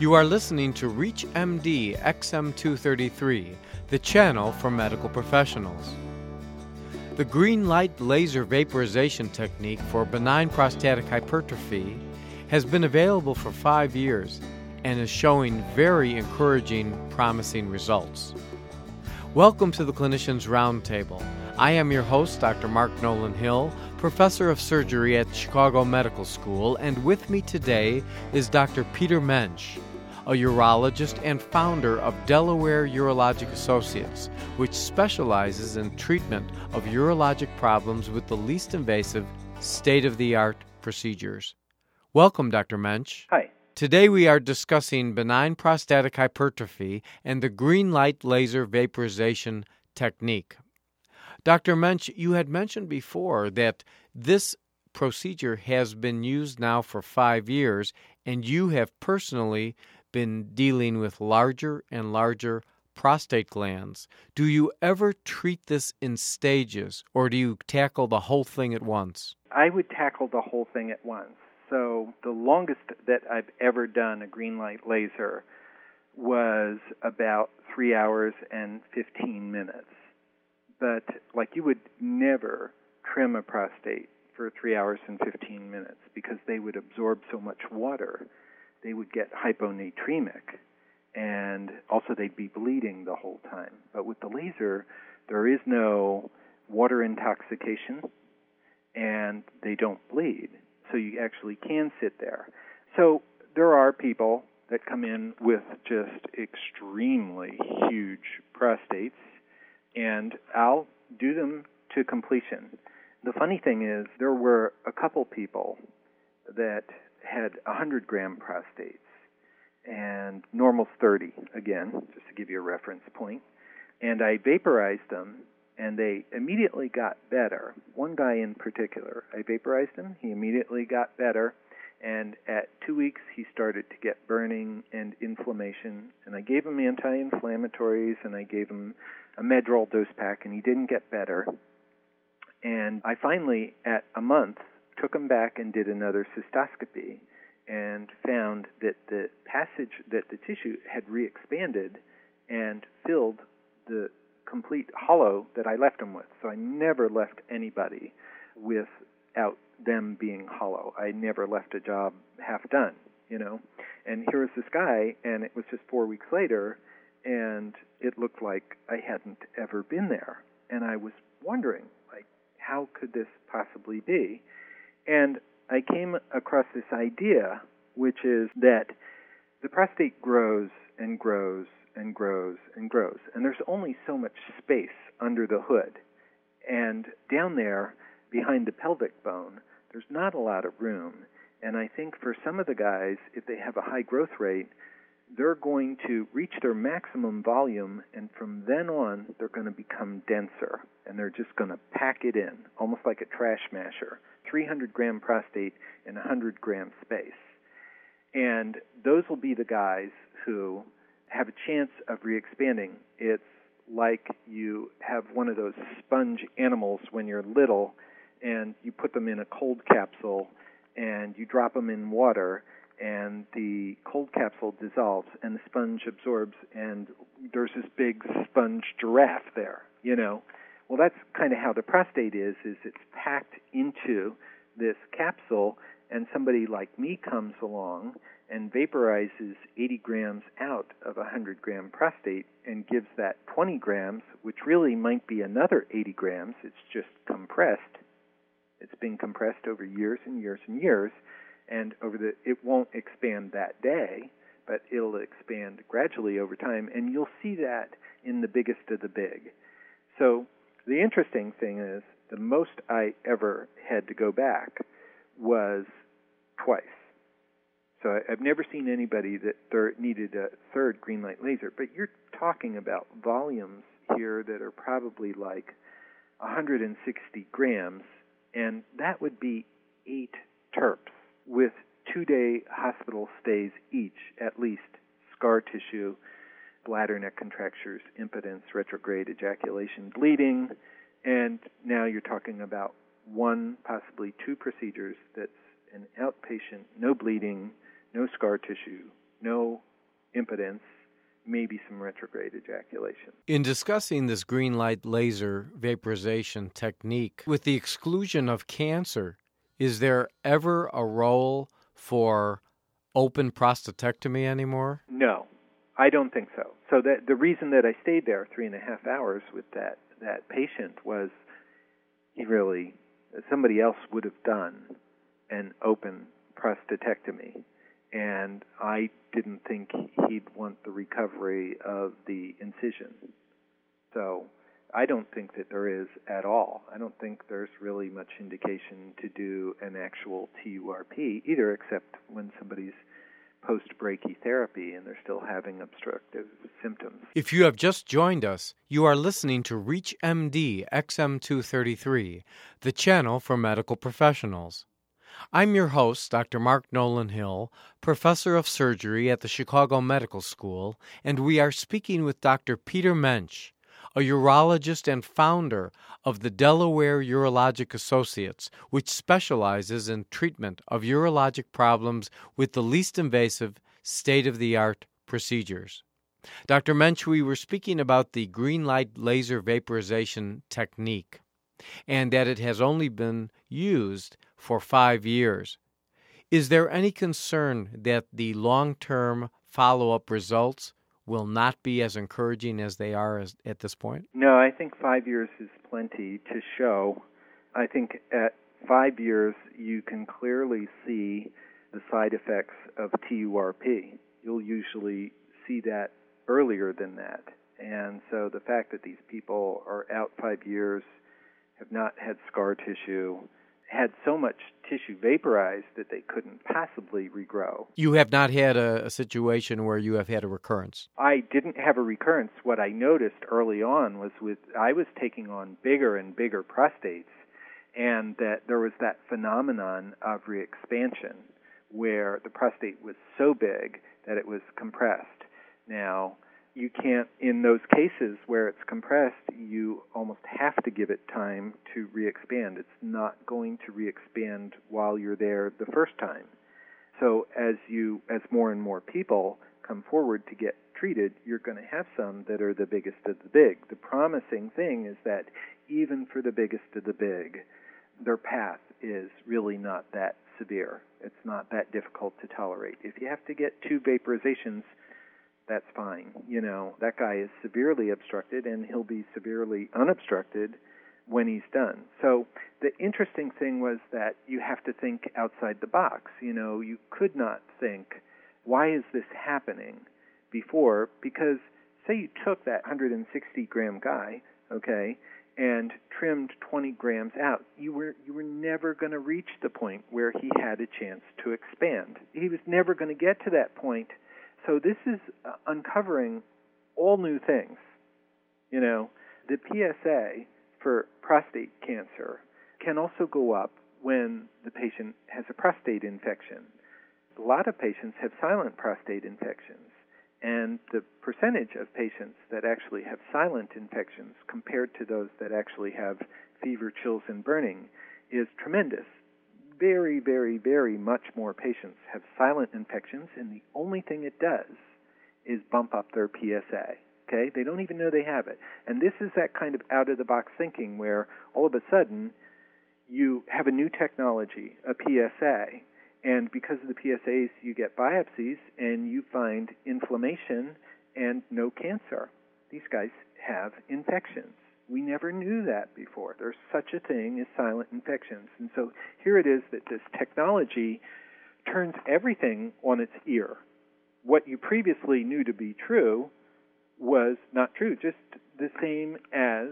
You are listening to ReachMD XM233, the channel for medical professionals. The green light laser vaporization technique for benign prostatic hypertrophy has been available for five years and is showing very encouraging, promising results. Welcome to the Clinicians Roundtable. I am your host, Dr. Mark Nolan Hill, professor of surgery at Chicago Medical School, and with me today is Dr. Peter Mensch, a urologist and founder of Delaware Urologic Associates, which specializes in treatment of urologic problems with the least invasive, state of the art procedures. Welcome, Dr. Mensch. Hi. Today we are discussing benign prostatic hypertrophy and the green light laser vaporization technique. Dr. Mensch, you had mentioned before that this procedure has been used now for five years, and you have personally been dealing with larger and larger prostate glands. Do you ever treat this in stages, or do you tackle the whole thing at once? I would tackle the whole thing at once. So the longest that I've ever done a green light laser was about three hours and 15 minutes but like you would never trim a prostate for three hours and 15 minutes because they would absorb so much water. They would get hyponatremic and also they'd be bleeding the whole time. But with the laser, there is no water intoxication and they don't bleed. So you actually can sit there. So there are people that come in with just extremely huge prostates and I'll do them to completion. The funny thing is, there were a couple people that had 100 gram prostates, and normal's 30, again, just to give you a reference point. And I vaporized them, and they immediately got better. One guy in particular, I vaporized him, he immediately got better, and at two weeks he started to get burning and inflammation. And I gave him anti inflammatories, and I gave him a Medrol dose pack, and he didn't get better. And I finally, at a month, took him back and did another cystoscopy and found that the passage that the tissue had re-expanded and filled the complete hollow that I left him with. So I never left anybody without them being hollow. I never left a job half done, you know. And here was this guy, and it was just four weeks later, and it looked like I hadn't ever been there. And I was wondering, like, how could this possibly be? And I came across this idea, which is that the prostate grows and grows and grows and grows, and there's only so much space under the hood. And down there, behind the pelvic bone, there's not a lot of room. And I think for some of the guys, if they have a high growth rate, they're going to reach their maximum volume, and from then on, they're going to become denser, and they're just going to pack it in, almost like a trash masher. 300 gram prostate in 100 gram space. And those will be the guys who have a chance of re-expanding. It's like you have one of those sponge animals when you're little, and you put them in a cold capsule, and you drop them in water, and the cold capsule dissolves and the sponge absorbs and there's this big sponge giraffe there you know well that's kind of how the prostate is is it's packed into this capsule and somebody like me comes along and vaporizes 80 grams out of a 100 gram prostate and gives that 20 grams which really might be another 80 grams it's just compressed it's been compressed over years and years and years and over the it won't expand that day, but it'll expand gradually over time, and you'll see that in the biggest of the big. So the interesting thing is the most I ever had to go back was twice. So I've never seen anybody that thir- needed a third green light laser, but you're talking about volumes here that are probably like 160 grams, and that would be eight TURPs with two day hospital stays each, at least, scar tissue, bladder neck contractures, impotence, retrograde ejaculation, bleeding, and now you're talking about one, possibly two procedures that's an outpatient, no bleeding, no scar tissue, no impotence, maybe some retrograde ejaculation. In discussing this green light laser vaporization technique, with the exclusion of cancer, is there ever a role for open prostatectomy anymore? No, I don't think so. So that the reason that I stayed there three and a half hours with that that patient was he really somebody else would have done an open prostatectomy and I didn't think he'd want the recovery of the incision. So I don't think that there is at all. I don't think there's really much indication to do an actual TURP either, except when somebody's post brachytherapy and they're still having obstructive symptoms. If you have just joined us, you are listening to ReachMD XM233, the channel for medical professionals. I'm your host, Dr. Mark Nolan Hill, professor of surgery at the Chicago Medical School, and we are speaking with Dr. Peter Mensch, a urologist and founder of the Delaware Urologic Associates, which specializes in treatment of urologic problems with the least invasive, state of the art procedures. Dr. Mensch, we were speaking about the green light laser vaporization technique and that it has only been used for five years. Is there any concern that the long term follow up results will not be as encouraging as they are as, at this point? No, I think five years is plenty to show. I think at five years you can clearly see the side effects of TURP. You'll usually see that earlier than that. And so the fact that these people are out five years, have not had scar tissue, had so much tissue vaporized that they couldn't possibly regrow. You have not had a, a, situation where you have had a recurrence. I didn't have a recurrence. What I noticed early on was with I was taking on bigger and bigger prostates, and that there was that phenomenon of reexpansion where the prostate was so big that it was compressed. Now, you can't in those cases where it's compressed you almost have to give it time to re-expand. It's not going to re-expand while you're there the first time. So as you as more and more people come forward to get treated you're going to have some that are the biggest of the big. The promising thing is that even for the biggest of the big their path is really not that severe. It's not that difficult to tolerate. If you have to get two vaporizations that's fine. You know, that guy is severely obstructed and he'll be severely unobstructed when he's done. So the interesting thing was that you have to think outside the box. You know, you could not think, why is this happening before? Because say you took that 160 gram guy, okay, and trimmed 20 grams out, you were you were never going to reach the point where he had a chance to expand. He was never going to get to that point so this is uh, uncovering all new things. You know, the PSA for prostate cancer can also go up when the patient has a prostate infection. A lot of patients have silent prostate infections, and the percentage of patients that actually have silent infections compared to those that actually have fever, chills, and burning is tremendous very, very, very much more patients have silent infections, and the only thing it does is bump up their PSA. Okay? They don't even know they have it. And this is that kind of out of the box thinking where all of a sudden you have a new technology, a PSA, and because of the PSAs, you get biopsies and you find inflammation and no cancer. These guys have infections. We never knew that before. There's such a thing as silent infections. And so here it is that this technology turns everything on its ear. What you previously knew to be true was not true, just the same as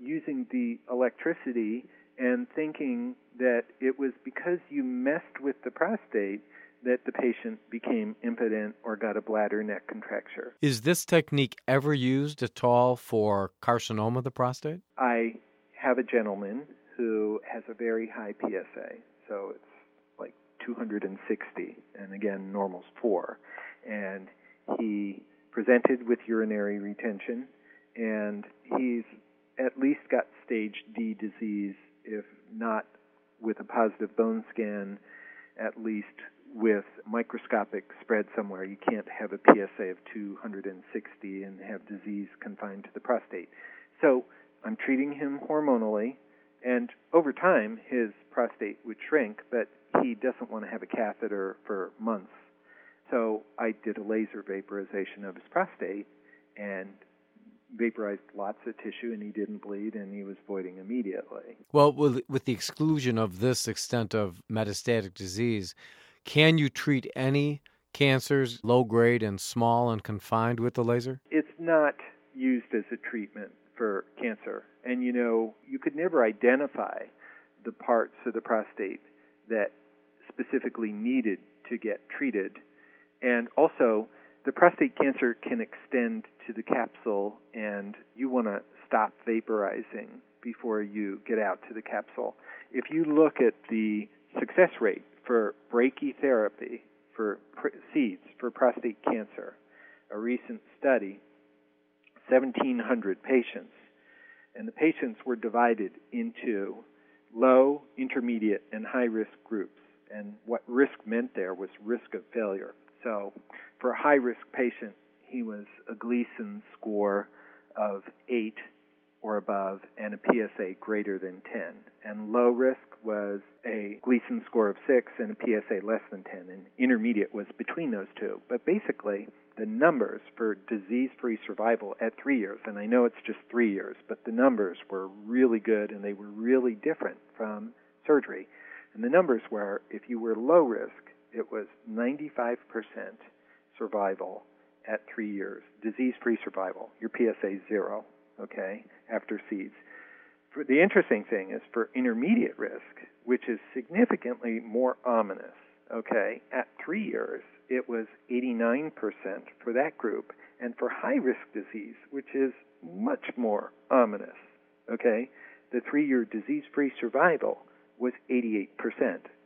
using the electricity and thinking that it was because you messed with the prostate that the patient became impotent or got a bladder neck contracture. Is this technique ever used at all for carcinoma of the prostate? I have a gentleman who has a very high PSA, so it's like 260, and again, normal's 4. And he presented with urinary retention, and he's at least got stage D disease, if not with a positive bone scan, at least with microscopic spread somewhere. You can't have a PSA of 260 and have disease confined to the prostate. So I'm treating him hormonally, and over time his prostate would shrink, but he doesn't want to have a catheter for months. So I did a laser vaporization of his prostate and vaporized lots of tissue and he didn't bleed and he was voiding immediately. Well, with, the exclusion of this extent of metastatic disease, can you treat any cancers, low grade and small and confined with the laser? It's not used as a treatment for cancer. And you know, you could never identify the parts of the prostate that specifically needed to get treated. And also, the prostate cancer can extend to the capsule, and you want to stop vaporizing before you get out to the capsule. If you look at the success rate for brachytherapy for pr- seeds for prostate cancer, a recent study, 1,700 patients, and the patients were divided into low, intermediate, and high risk groups. And what risk meant there was risk of failure. So for a high risk patient, he was a Gleason score of 8 or above and a PSA greater than 10. And low risk was a Gleason score of 6 and a PSA less than 10. And intermediate was between those two. But basically, the numbers for disease free survival at three years, and I know it's just three years, but the numbers were really good and they were really different from surgery. And the numbers were if you were low risk, it was 95% survival at three years, disease free survival. Your PSA zero, okay, after seeds. For the interesting thing is for intermediate risk, which is significantly more ominous, okay, at three years, it was 89% for that group. And for high risk disease, which is much more ominous, okay, the three year disease free survival was 88%.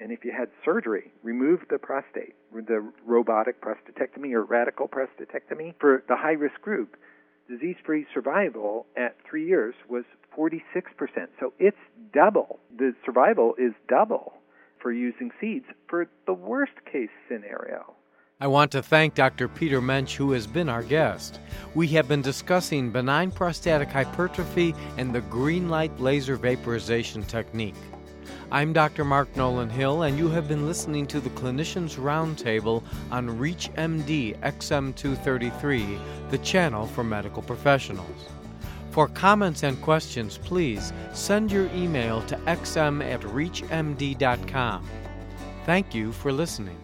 And if you had surgery, remove the prostate, the robotic prostatectomy or radical prostatectomy, for the high risk group, disease free survival at three years was 46%. So it's double. The survival is double for using seeds for the worst case scenario. I want to thank Dr. Peter Mensch, who has been our guest. We have been discussing benign prostatic hypertrophy and the green light laser vaporization technique. I'm Dr. Mark Nolan Hill, and you have been listening to the Clinicians Roundtable on ReachMD XM233, the channel for medical professionals. For comments and questions, please send your email to xm at reachmd.com. Thank you for listening.